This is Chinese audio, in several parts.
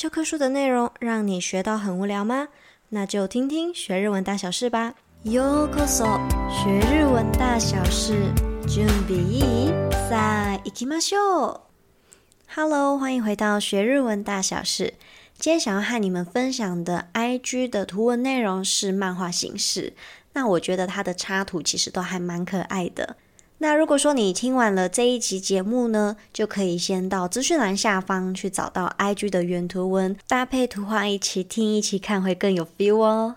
教科书的内容让你学到很无聊吗？那就听听学日文大小事吧。ようこそ，学日文大小事，准备いい？さあ、行きましょう。Hello，欢迎回到学日文大小事。今天想要和你们分享的 IG 的图文内容是漫画形式。那我觉得它的插图其实都还蛮可爱的。 那如果说你听完了这一集节目呢，就可以先到资讯栏下方去找到 IG 的原图文，搭配图画一起听一起看，会更有 feel 哦。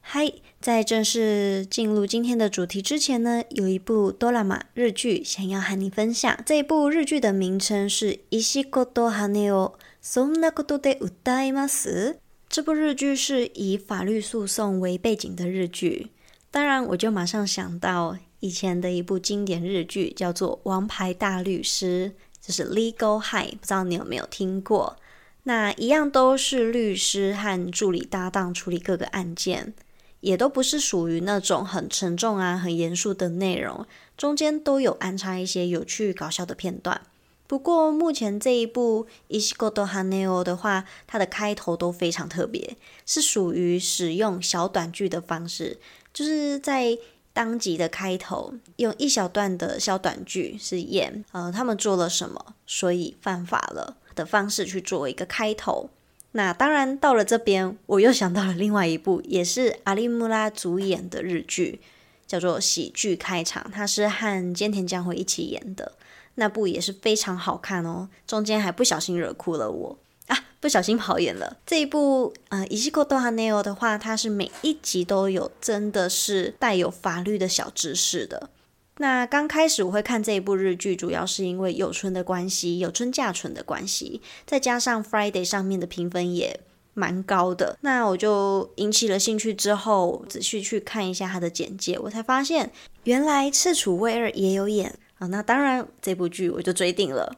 嗨，在正式进入今天的主题之前呢，有一部ドラマ日剧想要和你分享。这一部日剧的名称是《石子と羽男そんなことで诉えます》。这部日剧是以法律诉讼为背景的日剧。当然，我就马上想到 以前的一部经典日剧，叫做《王牌大律师》，就是 Legal High，不知道你有没有听过？那一样都是律师和助理搭档处理各个案件，也都不是属于那种很沉重啊、很严肃的内容，中间都有安插一些有趣搞笑的片段。不过目前这一部《石子と羽男》的话，它的开头都非常特别，是属于使用小短剧的方式，就是在当集的开头用一小段的小短剧是演呃他们做了什么，所以犯法了的方式去做一个开头。那当然到了这边，我又想到了另外一部也是阿笠木拉主演的日剧，叫做《喜剧开场》，它是和菅田将晖一起演的。那部也是非常好看哦，中间还不小心惹哭了我啊，不小心跑远了。这一部呃，石子と羽男的话，它是每一集都有真的是带有法律的小知识的。那刚开始我会看这一部日剧，主要是因为有春的关系，有春嫁纯的关系，再加上 Friday 上面的评分也蛮高的，那我就引起了兴趣。之后仔细去看一下它的简介，我才发现原来赤楚卫二也有演。啊，那当然，这部剧我就追定了。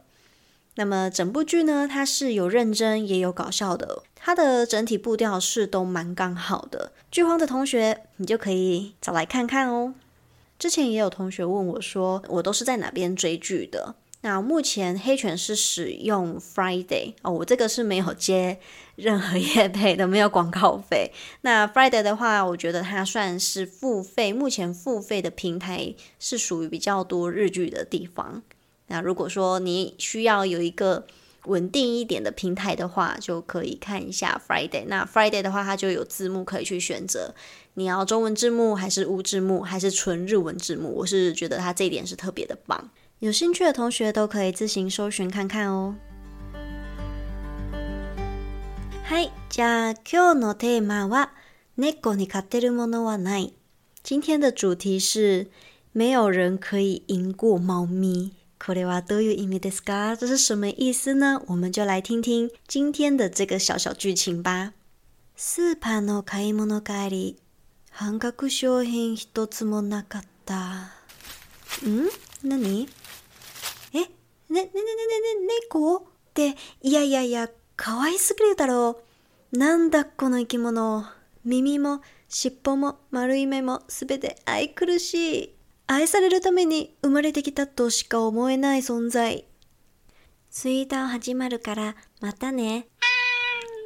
那么整部剧呢，它是有认真也有搞笑的，它的整体步调是都蛮刚好的。剧荒的同学，你就可以找来看看哦。之前也有同学问我说，我都是在哪边追剧的？那目前黑犬是使用 Friday 哦，我这个是没有接任何业配的，没有广告费。那 Friday 的话，我觉得它算是付费，目前付费的平台是属于比较多日剧的地方。那如果说你需要有一个稳定一点的平台的话，就可以看一下 Friday。那 Friday 的话，它就有字幕可以去选择，你要中文字幕还是无字幕，还是纯日文字幕？我是觉得它这一点是特别的棒。有兴趣的同学都可以自行搜寻看看哦。嗨，じゃあ今日のテーマは猫に胜てるものはない。今天的主题是没有人可以赢过猫咪。 これはどういう意味ですか？这是什么意思呢？我们就来听听今天的这个小小剧情吧。スーパーの买い物帰り、半额商品一つもなかった。嗯？何？え、ね、ね、ね、ね、ねね、猫？って、いやいやいや、可爱すぎるだろう。なんだこの生き物。耳も尻尾も丸い目もすべて爱くるしい。爱されるために生まれてきたとしか思えない存在。ツイート始まるから、またね。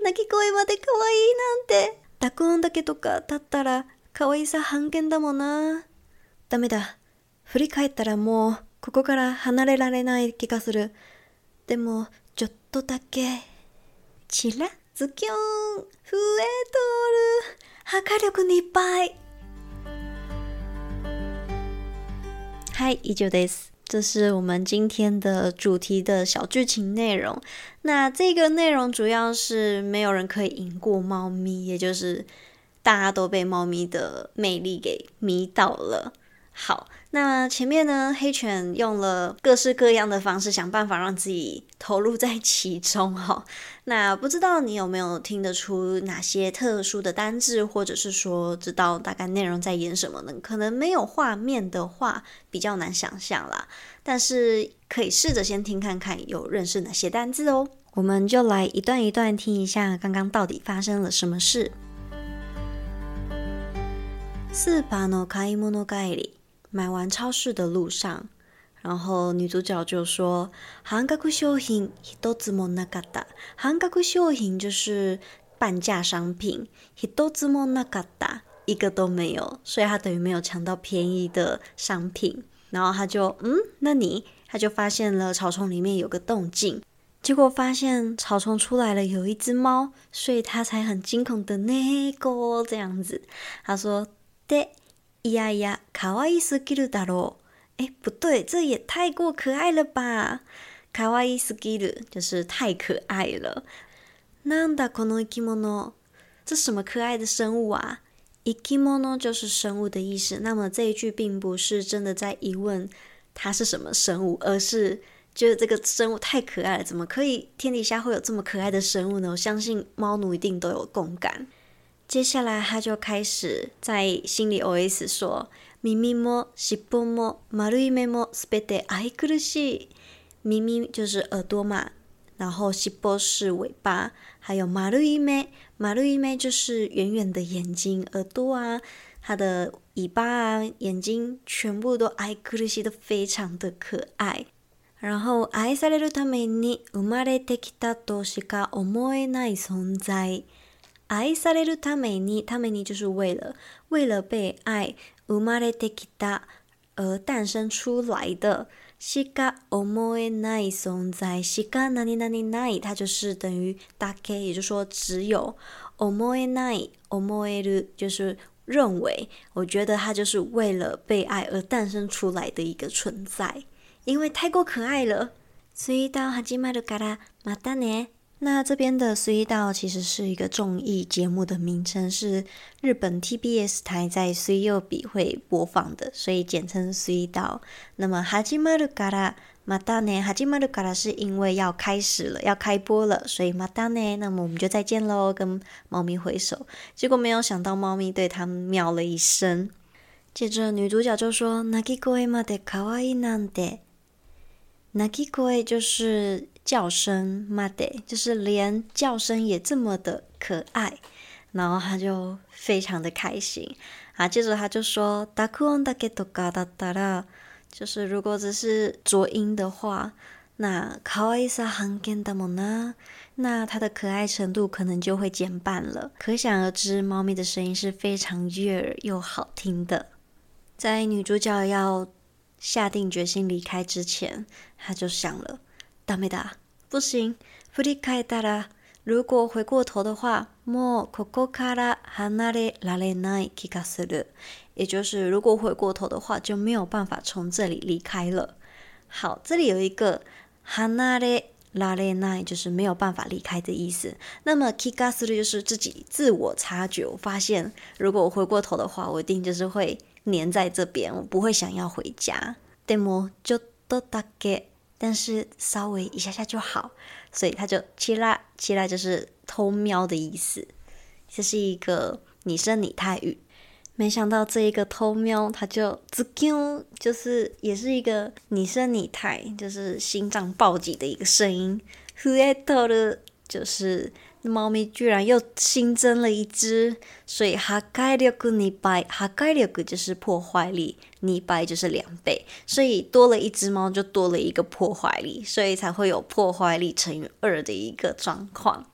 鸣き声まで可爱いなんて。浊音だけとか立ったら可爱さ半减だもんな。ダメだ。振り返ったらもう、ここから离れられない気がする。でも、ちょっとだけ。チラズキュン増えとる破壊力にいっぱい嗨，以上です。这是我们今天的主题的小剧情内容。那这个内容主要是没有人可以赢过猫咪，也就是大家都被猫咪的魅力给迷倒了。好，那前面呢，黑犬用了各式各样的方式，想办法让自己投入在其中哈。那不知道你有没有听得出哪些特殊的单字，或者是说知道大概内容在演什么呢？可能没有画面的话，比较难想象啦。但是可以试着先听看看，有认识哪些单字哦。我们就来一段一段听一下，刚刚到底发生了什么事。スーパーの买い物帰り。 买完超市的路上， 然后女主角就说：“半额商品一つもなかった。半额商品就是半价商品，一つもなかった，一个都没有，所以她等于没有抢到便宜的商品。然后她就嗯，那你？她就发现了草丛里面有个动静。”结果发现草丛出来了，有一只猫，所以他才很惊恐的那个这样子。他说：“对， 呀呀，卡哇伊すぎるだろ。”哎，不对，这也太过可爱了吧！卡哇伊すぎる就是太可爱了。なんだこの生き物？这什么可爱的生物啊？生き物就是生物的意思。那么这一句并不是真的在疑问它是什么生物，而是。觉得这个生物太可爱了，怎么可以天底下会有这么可爱的生物呢？我相信猫奴一定都有共感。 接下来他就开始在心里 OS 说：“耳も尻尾も丸い目もすべて爱くるしい。耳咪就是耳朵嘛，然后尻尾是尾巴，还有丸い目，丸い目就是圆圆的眼睛、耳朵啊，它的尾巴啊、眼睛全部都爱くるしい的非常的可爱。”然后，爱されるために生まれてきたとしか思えない存在。 爱されるために，ために就是为了，为了被爱，生まれてきた而诞生出来的。しか思えない存在，しか何々ない，它就是等于だけ，也就是说只有。思えない，思える就是认为，我觉得它就是为了被爱而诞生出来的一个存在。因为太过可爱了。水道始まるからまたね。 那这边的水道其实是一个综艺节目的名称，是日本 TBS 台在水曜日会播放的，所以简称水道。那么始まるからまたね，始まるから是因为要开始了，要开播了，所以またね。那么我们就再见喽，跟猫咪挥手。结果没有想到，猫咪对它喵了一声。接着女主角就说：“鸣き声まで可爱いなんて。”鸣き声就是 叫声，まで就是连叫声也这么的可爱，然后他就非常的开心啊。接着他就说，浊音だけとかだったら，就是如果只是浊音的话，那可爱さ半减だもんな，那它的可爱程度可能就会减半了。可想而知，猫咪的声音是非常悦耳又好听的。在女主角要。下定决心离开之前，他就想了： ダメだ，不行。振り返ったら，如果回过头的话，もうここから离れられない気がする。也就是，如果回过头的话，就没有办法从这里离开了。好，这里有一个离れられない，就是没有办法离开的意思。那么気がする就是自己自我察觉，我发现，如果我回过头的话，我一定就是会。黏在这边，我不会想要回家。でもちょっとだけ， 但是稍微一下下就好。所以他就起来，起来就是偷瞄的意思。这是一个拟声拟态语。没想到这一个偷瞄，他就ズキュン，就是也是一个拟声拟态，就是心脏暴击的一个声音。増えとる，就是。 猫咪居然又新增了一只，所以破坏力2倍，破坏力就是破坏力，2倍就是两倍，所以多了一只猫就多了一个破坏力，所以才会有破坏力乘以二的一个状况。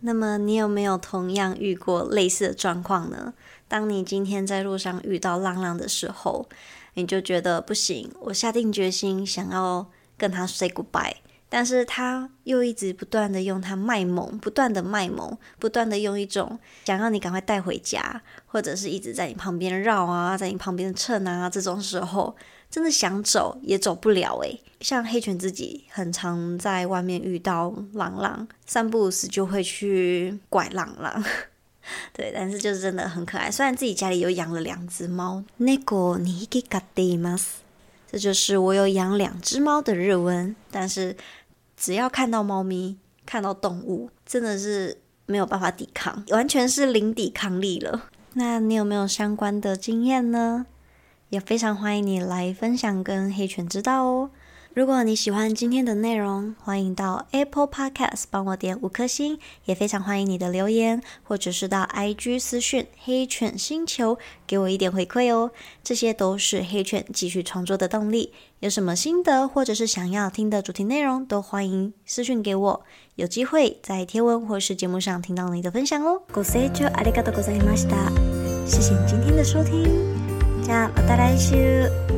那么你有没有同样遇过类似的状况呢？当你今天在路上遇到浪浪的时候，你就觉得不行，我下定决心想要跟他 say goodbye。但是他又一直不断的用他卖萌，不断的卖萌，不断的用一种想让你赶快带回家，或者是一直在你旁边绕啊，在你旁边蹭啊，这种时候真的想走也走不了诶。像黑犬自己很常在外面遇到狼狼，三不五时就会去拐狼狼，对，但是就是真的很可爱。虽然自己家里有养了两只猫，那个你给搞定吗？这就是我有养两只猫的日文，但是。只要看到猫咪，看到动物，真的是没有办法抵抗，完全是零抵抗力了。那你有没有相关的经验呢？也非常欢迎你来分享，跟黑犬知道哦。如果你喜欢今天的内容，欢迎到 Apple Podcast 帮我点五颗星，也非常欢迎你的留言，或者是到 IG 私讯黑犬星球给我一点回馈哦，这些都是黑犬继续创作的动力。有什么心得或者是想要听的主题内容，都欢迎私讯给我，有机会在贴文或是节目上听到你的分享哦。ご清聴ありがとうございました。谢谢你今天的收听，じゃあまた来周。